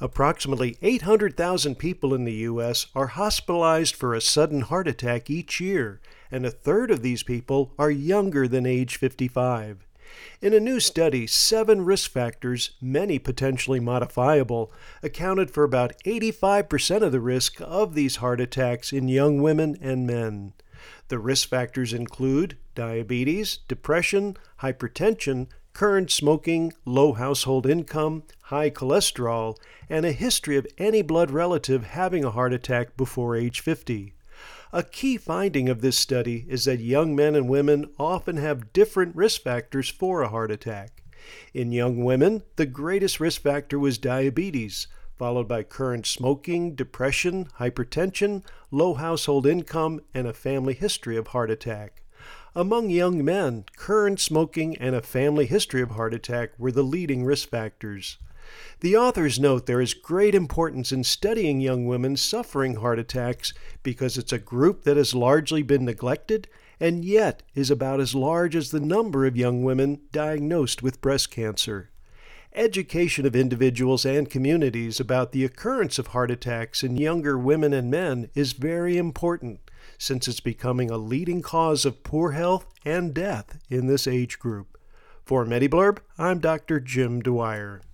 Approximately 800,000 people in the U.S. are hospitalized for a sudden heart attack each year, and a third of these people are younger than age 55. In a new study, seven risk factors, many potentially modifiable, accounted for about 85% of the risk of these heart attacks in young women and men. The risk factors include diabetes, depression, hypertension, current smoking, low household income, high cholesterol, and a history of any blood relative having a heart attack before age 50. A key finding of this study is that young men and women often have different risk factors for a heart attack. In young women, the greatest risk factor was diabetes, followed by current smoking, depression, hypertension, low household income, and a family history of heart attack. Among young men, current smoking and a family history of heart attack were the leading risk factors. The authors note there is great importance in studying young women suffering heart attacks because it's a group that has largely been neglected and yet is about as large as the number of young women diagnosed with breast cancer. Education of individuals and communities about the occurrence of heart attacks in younger women and men is very important since it's becoming a leading cause of poor health and death in this age group. For MediBlurb, I'm Dr. Jim Dwyer.